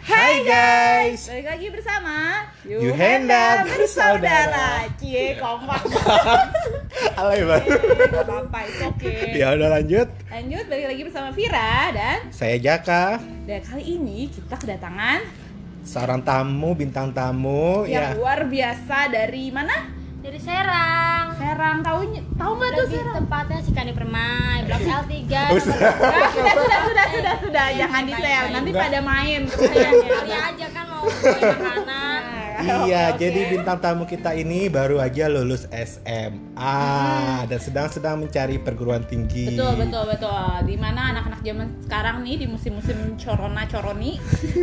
Hai guys. Balik lagi bersama Yuhenda bersaudara. Cie kompak. Alay banget. Gak apa-apa, itu oke. Ya udah lanjut. Lanjut balik lagi bersama Vira dan Saya Jaka, dan kali ini kita kedatangan seorang tamu bintang tamu yang ya. luar biasa dari mana? dari Serang Serang. Tahu tahu nggak tuh lebih Serang? tepatnya Cikani Permai blok L3 Oh, nomor sudah. Ah, sudah sudah sudah sudah sudah jangan Baik, detail baik. nanti pada main kali aja kan mau makanan Iya, oke. jadi bintang tamu kita ini baru aja lulus SMA dan sedang-sedang mencari perguruan tinggi. Betul betul betul. Di mana anak-anak zaman sekarang nih di musim-musim corona coroni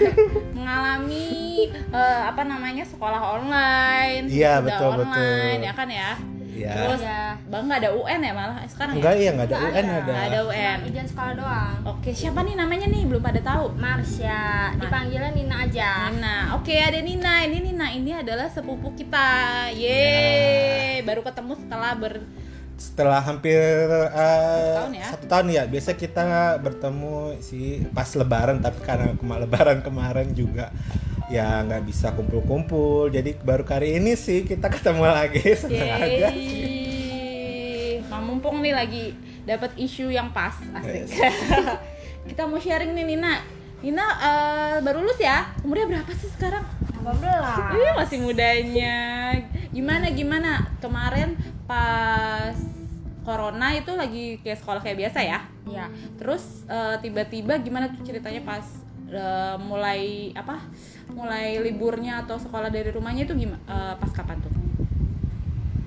mengalami eh, apa namanya sekolah online. Iya, sudah betul, online, betul. ya kan ya. Ya. Terus ya bang nggak ada UN ya malah sekarang Enggak ya. iya, enggak ada Nggak UN ada. ada. Nggak ada UN. Ujian sekolah doang Oke siapa nih namanya nih belum pada tahu. Marsha dipanggilnya Nina aja Nina, oke ada Nina. Ini Nina ini adalah sepupu kita. Yeay, baru ketemu setelah ber Setelah hampir eh, tahun ya? satu tahun ya, biasa kita bertemu sih pas lebaran tapi karena kema lebaran kemarin juga ya nggak bisa kumpul-kumpul jadi baru kali ini sih kita ketemu lagi senang aja. Nah, mumpung nih lagi dapat isu yang pas, asik. Yes. Kita mau sharing nih Nina. Nina eh, baru lulus ya? Umurnya berapa sih sekarang? 18 Iya masih mudanya. Gimana gimana? Kemarin pas corona itu lagi kayak sekolah kayak biasa ya. ya Terus eh, tiba-tiba gimana tuh ceritanya pas eh, mulai apa? Mulai liburnya atau sekolah dari rumahnya itu gimana? pas kapan tuh?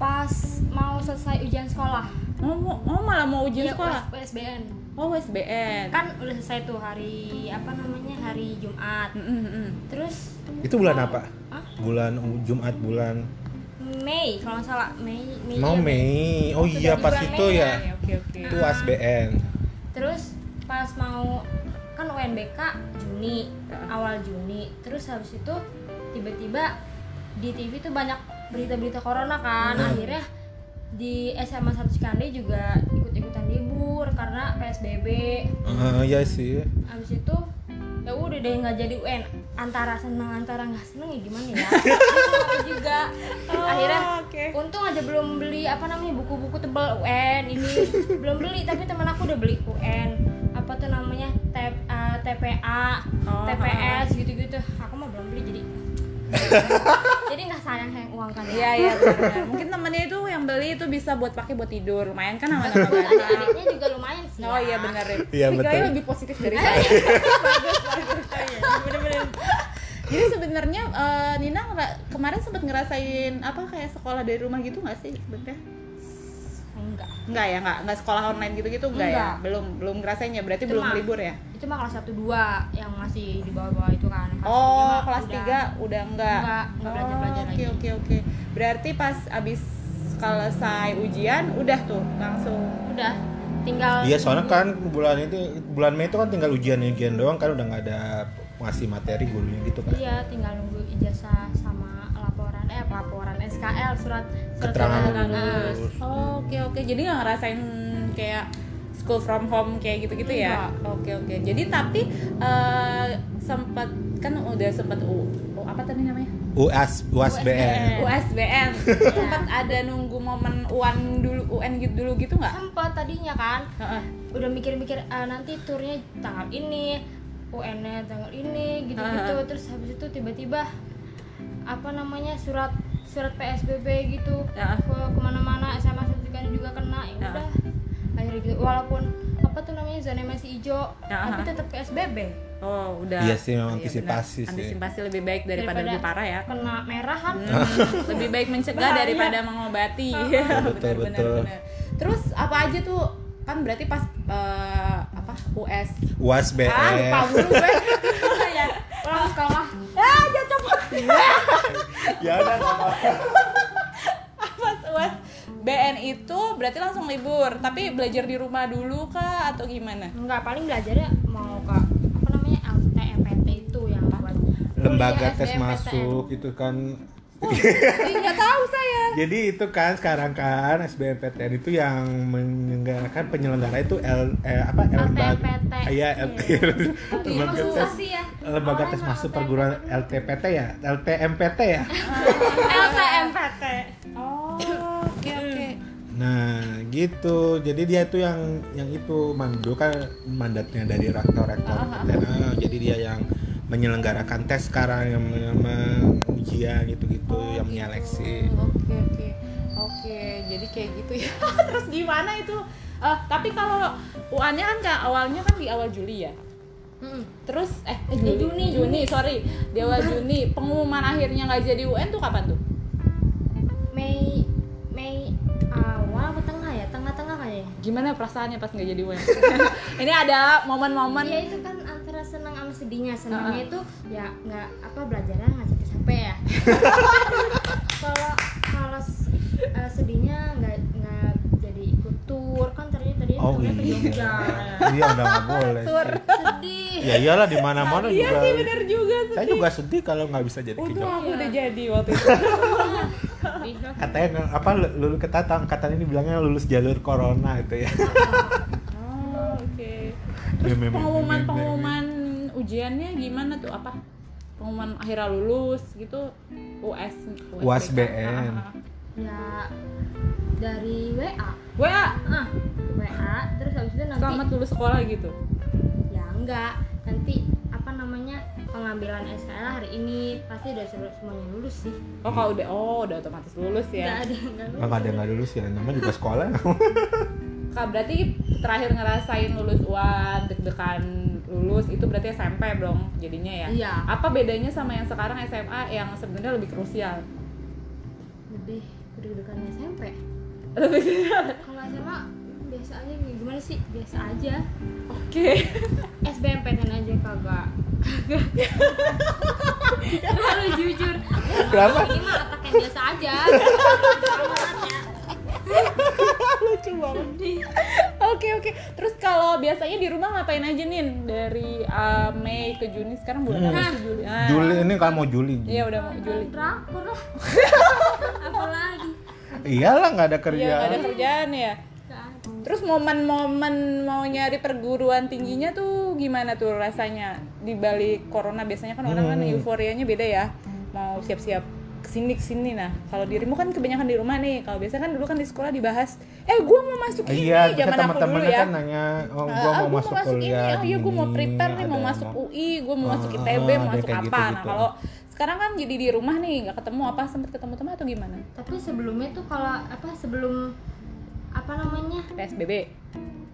pas mau selesai ujian sekolah Oh, mau- oh malah mau ujian Iya, sekolah? US USBN Oh USBN. kan udah selesai tuh hari apa namanya hari Jumat Mm, mm, mm. terus itu bulan apa Hah? bulan Jumat bulan Mei kalau nggak salah Mei Mei mau iya, Mei oh iya pas itu Mei ya Oke oke oke. itu ASBN terus pas mau UNBK Juni Ya. awal Juni. Terus habis itu tiba-tiba di TV tuh banyak berita-berita corona kan. Hmm. akhirnya di SMA 1 Cikande juga ikut-ikutan libur karena PSBB Ah, iya sih. Habis itu ya udah deh nggak jadi UN antara seneng antara nggak seneng ya gimana ya? Juga. Oh, akhirnya oke. untung aja belum beli apa namanya buku-buku tebal UN ini. Belum beli tapi teman aku udah beli UN apa tuh namanya T- uh, TPA Oh, TPS gitu-gitu aku mah belum beli jadi jadi nggak sayang sayang uang kan Iya iya benar. Mungkin temennya itu yang beli itu bisa buat pakai buat tidur. Lumayan kan nama-nama banyak. adik-adiknya juga lumayan sih Oh ya. iya benar deh. Iya, Tapi kayaknya betul. lebih positif dari saya. bagus bagus. Bener-bener. Jadi sebenarnya eh, Nina kemarin sempat ngerasain apa kayak sekolah dari rumah gitu nggak sih sebenarnya? Enggak ya, enggak, enggak sekolah online gitu-gitu enggak, ya? Enggak. Belum belum ngerasainnya, berarti Cuma- belum libur ya? itu mah kelas 1 2 yang masih di bawah-bawah itu kan Kelas Oh, mah kelas udah- 3 udah enggak. Enggak, enggak belajar-belajar Oh, lagi. Oke, oke, oke. Berarti pas abis selesai ujian udah tuh langsung udah tinggal iya soalnya kan bulan itu bulan Mei itu kan tinggal ujian-ujian doang kan udah nggak ada ngasih materi gurunya gitu kan iya tinggal nunggu ijazah sama eh laporan SKL surat surat Keterangan keterangan lulus. Oh, Oke oke, jadi nggak ngerasain kayak school from home kayak gitu-gitu ya? Oke oke. Jadi tapi eh, sempat kan udah sempat u, u- apa tadi namanya? UAS UASBN USBN. sempat ada nunggu momen UN dulu UN gitu dulu gitu nggak? sempet tadinya kan Heeh. udah mikir-mikir ah, nanti turnya tanggal ini UN-nya tanggal ini gitu-gitu Ah. terus habis itu tiba-tiba apa namanya surat surat PSBB gitu Ya. ke ke mana-mana SMA sertifikat juga kena ya Ya. udah akhirnya gitu walaupun apa tuh namanya zona masih hijau Ya, tapi tetap PSBB Oh udah. Iya sih, memang Oh, antisipasi benar. sih. Antisipasi lebih baik daripada, lebih parah ya. kena merah kan Hmm, lebih baik mencegah Bahaya. daripada mengobati. Betul, benar, benar, betul. benar. Terus apa aja tuh? Kan berarti pas eh, apa US UASBN Ah, lupa gue. ya pulang sekolah ah, jatuh. ya udah. Pas US BN itu berarti langsung libur, tapi belajar di rumah dulu kah atau gimana? nggak paling belajarnya mau ke apa namanya LTMPT itu yang buat lembaga tes SBMPTN. masuk itu kan nggak tahu saya. jadi itu kan sekarang kan SBMPTN itu yang menyelenggarakan penyelenggara itu L, eh, apa LTMPT Iya, LT. Iya, lembaga susah tes sih ya. Lembaga tes masuk perguruan LTPT ya, LTMPT ya. LTMPT. Oh, oke oke. Nah, gitu. Jadi dia tuh yang yang itu mandu kan mandatnya dari rektor-rektor. Ah, ah, ah, jadi dia yang menyelenggarakan tes sekarang yang men- men- ujian gitu-gitu, Oh, yang gitu. menyeleksi. Oke oke oke. Jadi kayak gitu ya. Terus gimana itu? Eh, tapi kalau UAN-nya kan awalnya kan di awal Juli ya. Terus eh, eh Juli, Juni, Juni, sorry, di awal Juni. Pengumuman akhirnya nggak jadi UN tuh kapan tuh? Mei Mei awal apa tengah ya? Tengah-tengah kayaknya. Gimana perasaannya pas nggak jadi UN? Ini ada momen-momen. Iya itu kan antara senang sama sedihnya. Senangnya Ah. itu ya nggak apa belajarnya nggak capek-capek ya. Kalau kalau eh, sedihnya nggak nggak jadi ikut tur kan tadi tadi Oh turnya ke iya. Jogja. Iya udah nggak boleh. Sedih. Ya iyalah di mana-mana Iya juga. sih bener juga sih. Saya juga sedih kalau nggak bisa jadi ke Untung aku Iya. udah jadi waktu itu. Sedih. Katanya apa lulus kata angkatan ini bilangnya lulus jalur corona itu ya. Oh, oke. Ya, Terus memang- pengumuman memang- pengumuman ujiannya gimana tuh apa? Pengumuman akhirnya lulus gitu US UAS. BN. Ya dari WA. WA Ah, WA terus habis itu nanti selamat lulus sekolah gitu. ya enggak nanti apa namanya pengambilan SKL hari ini pasti udah semuanya lulus sih Oh kalau udah oh udah otomatis lulus nggak ya. ada yang nggak lulus nggak ada yang nggak lulus ya, namanya juga sekolah. Kak berarti terakhir ngerasain lulus UAN deg-degan lulus itu berarti SMP dong jadinya ya. iya Apa bedanya sama yang sekarang SMA yang sebenarnya lebih krusial? lebih kedua-duaan SMP Lebih kalau SMA biasa aja gimana sih biasa aja Oke. SBMPTN aja kagak kagak terlalu jujur Kenapa? ini mah atak yang biasa aja lucu banget oke oke terus kalau biasanya di rumah ngapain aja nih dari uh, Mei ke Juni sekarang bulan Hmm. apa Juli Ah. Juli ini kan mau Juli. iya udah mau Juli drakor lah apalagi Iyalah nggak ada iya kerja. nggak ada kerjaan ya. Terus momen-momen mau nyari perguruan tingginya tuh gimana tuh rasanya? Di balik corona biasanya kan orang kan Hmm. euforianya beda ya. Mau siap-siap ke sini ke sini. Nah kalau dirimu kan kebanyakan di rumah nih. Kalau biasanya kan dulu kan di sekolah dibahas eh gue mau masuk ini Iya, zaman aku dulu ya. kan nanya, oh Ah, gua ah, mau gua masuk ini, oh iya gue mau prepare nih mau ada masuk mau- UI gue mau masuk Ah, ITB ah, mau masuk kayak apa. gitu-gitu. nah kalau sekarang kan jadi di rumah nih nggak ketemu apa sempet ketemu teman atau gimana? Tapi sebelumnya tuh kalau apa sebelum apa namanya? PSBB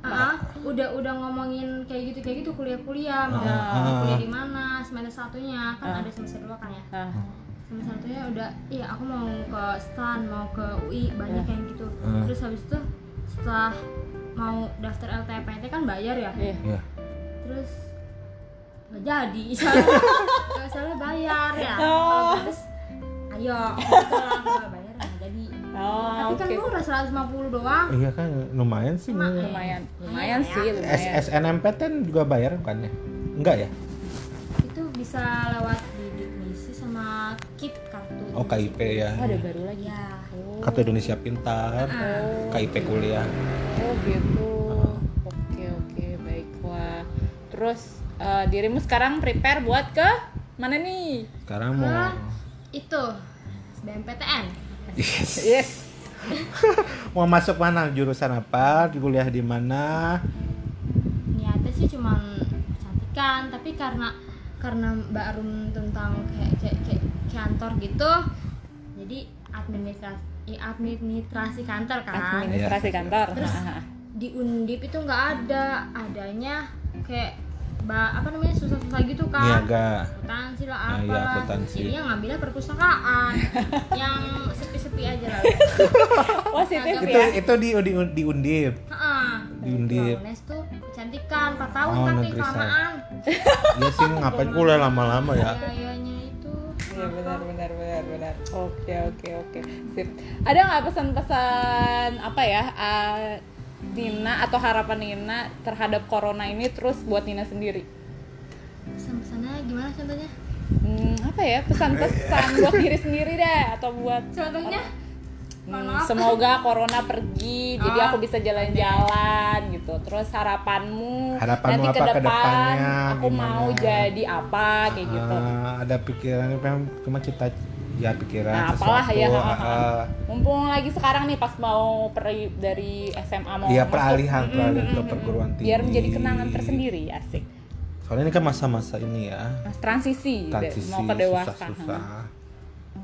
ah udah udah ngomongin kayak gitu kayak gitu kuliah-kuliah. Mau Ah, mau ah. kuliah di mana? Semester satunya. Kan Ah. ada semester dua kan ya? Nah, semester satunya udah iya aku mau ke stan mau ke UI banyak Ya. yang gitu. Ah. terus habis itu setelah mau daftar LTPT kan bayar ya? Iya. Iya. terus nggak jadi. Soalnya salah bayar ya? Oh. terus ayo gitu lah oh tapi oke kan murah 150 doang Iya kan lumayan sih. Lumayan lumayan Lumayan sih ya. lumayan SNMPTN juga bayar kan ya? Enggak ya? itu bisa lewat bidik misi sama kit kartu Oh KIP ya. Oh, ada baru lagi ya oh. Kartu Indonesia Pintar, Oh. KIP kuliah. Oh gitu. Oke oke baiklah. Terus eh, dirimu sekarang prepare buat ke mana nih? Sekarang mau Hah? itu SBMPTN Yes. Yes. mau masuk mana? Jurusan apa? Di kuliah di mana? niatnya sih cuman kecantikan tapi karena karena Mbak Arum tentang kayak kayak, kayak kantor gitu jadi administrasi administrasi kantor kan Administrasi kantor. Terus- Ah, ah. di Undip itu nggak ada adanya kayak apa namanya susah-susah gitu kan Niaga. akuntansi lah Ah, apa iya, akuntansi. jadi yang ngambilnya perpustakaan yang sepi-sepi aja lah Positif Agak Itu ya. itu di di, di Undip. Heeh. Di Undip. Tuh kecantikan 4 tahun Oh, tapi negeri saya. kelamaan Iya sih ngapain kuliah lama-lama ya? biayanya itu Iya benar benar benar benar. Oke oke oke. Sip. Ada nggak pesan-pesan apa ya? eh, Nina atau harapan Nina terhadap corona ini terus buat Nina sendiri? pesan-pesannya gimana contohnya Hmm, apa ya pesan-pesan buat diri sendiri deh atau buat contohnya Hmm, semoga corona pergi, jadi Oh, aku bisa jalan-jalan gitu. Terus harapanmu, Harapanmu nanti ke apa ke depan depannya, aku gimana? mau jadi apa kayak gitu. Ah, ada pikiran memang cuma kita ya pikiran Nah, apalah sesuatu ya, ha-ha. ah. Mumpung lagi sekarang nih pas mau peri dari SMA mau masuk, peralihan mm, peralihan mm, ke perguruan tinggi. biar menjadi kenangan tersendiri asik. Soalnya ini kan masa-masa ini ya. Mas transisi, Transisi mau ke dewasa. susah-susah.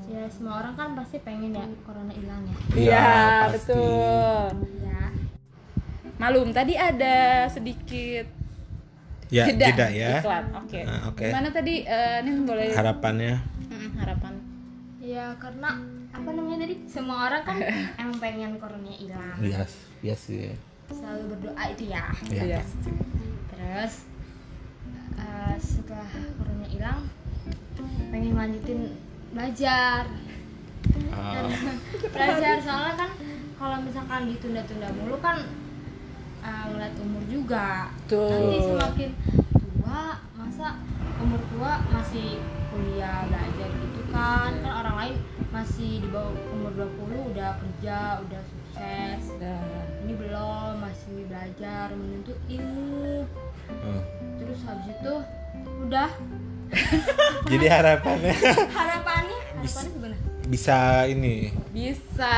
ya semua orang kan pasti pengen ya corona hilang ya Iya, pasti. betul. ya Malum tadi ada sedikit Ya, jeda, ya. iklan. Oke. Ah, oke. Gimana tadi eh, ini boleh Harapannya Mm, harapan. Ya karena apa namanya tadi semua orang kan emang pengen corona hilang Iya, iya sih. selalu berdoa itu ya Iya, Iya. pasti. terus eh, setelah corona hilang pengen lanjutin belajar Ah, belajar soalnya kan kalau misalkan ditunda-tunda mulu kan eh, ngeliat umur juga Tuh. nanti semakin tua masa umur tua masih kuliah belajar gitu kan. Kan orang lain masih di bawah umur 20 udah kerja udah sukses. Nah, ini belum masih belajar menuntut ilmu. Hmm. terus habis itu udah. Jadi harapannya harapannya harapannya gimana? bisa ini. Bisa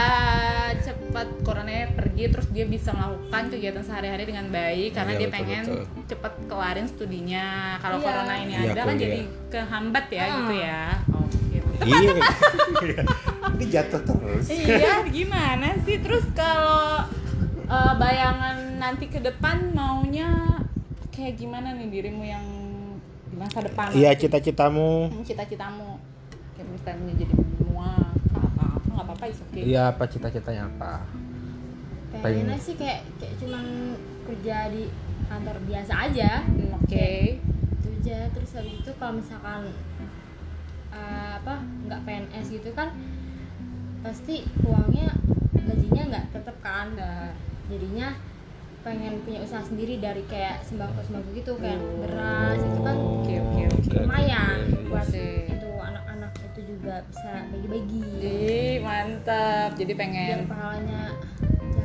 cepat coronanya pergi terus dia bisa melakukan kegiatan sehari-hari dengan baik karena Iya, dia betul, pengen betul. cepat kelarin studinya. Kalau Iya. corona ini Iya, ada kan jadi kehambat ya Hmm. gitu ya. Oh, gitu. Iya. Ini jatuh terus. iya, gimana sih? Terus kalau eh, bayangan nanti ke depan maunya kayak gimana nih dirimu yang di masa depan? Iya, cita-citamu. Hmm, Cita-citamu kayak misalnya jadi semua nggak apa-apa is okay. Iya, apa cita-citanya apa? pengennya sih kayak kayak cuman kerja di kantor biasa aja Hmm, Oke. itu aja terus habis itu kalau misalkan eh, apa nggak PNS gitu kan pasti uangnya gajinya nggak tetap kan Nah, jadinya pengen punya usaha sendiri dari kayak sembako sembako gitu kayak beras itu kan Oke, oke, oke. lumayan oke. buat Oke. itu anak-anak itu juga bisa bagi-bagi Ih, mantap. Jadi biar pengen pahalanya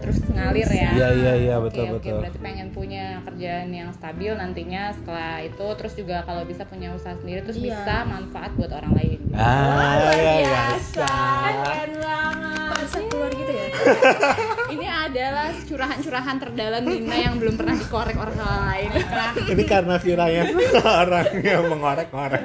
terus ngalir ya. Iya, iya, iya, Oke, betul, oke. betul. Berarti pengen punya kerjaan yang stabil nantinya setelah itu terus juga kalau bisa punya usaha sendiri terus Iya. bisa manfaat buat orang lain. Ah, luar iya, biasa. biasa. Keren banget. bisa keluar gitu ya Ini adalah curahan-curahan terdalam Nina yang belum pernah dikorek orang lain. Ini karena viralnya orang yang mengorek-ngorek.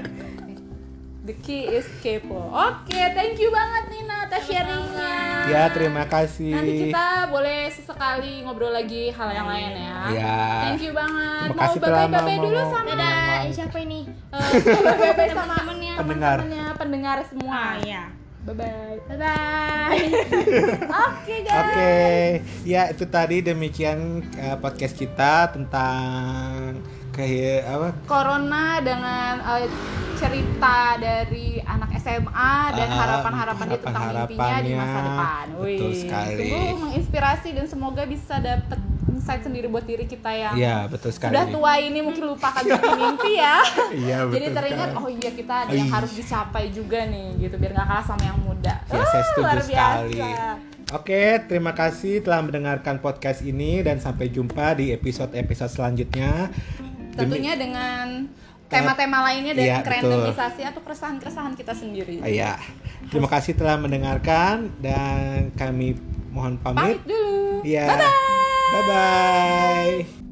The key is kepo. Oke, thank you banget Nina atas sharingnya. Ya, terima kasih. Nanti kita boleh sesekali ngobrol lagi hal yang lain ya. Ya. Thank you banget. Terima mau kasih bye telah bye mau- dulu mau- sama dadah eh, siapa ini eh, bye bye sama temennya Pendengar. temennya pendengar semua. iya Bye bye. Bye bye. Oke guys. Oke, ya itu tadi demikian eh, podcast kita tentang kayak apa? Corona dengan eh, cerita dari anak SMA dan Ah, harapan-harapan dia tentang mimpinya di masa depan. Betul sekali. Sungguh menginspirasi dan semoga bisa dapet insight sendiri buat diri kita yang Iya, betul sekali. udah tua ini mungkin lupakan mimpi ya. Iya, betul. Jadi teringat sekali. oh iya kita ada yang harus dicapai juga nih gitu biar nggak kalah sama yang muda. Ya, saya Ah, setuju sekali. Oke, terima kasih telah mendengarkan podcast ini dan sampai jumpa di episode-episode selanjutnya. Demi- Tentunya dengan tema-tema lainnya dan Iya, randomisasi atau keresahan-keresahan kita sendiri. Iya. Terima kasih telah mendengarkan dan kami mohon Pamit pamit. dulu. Iya. Bye bye. Bye bye.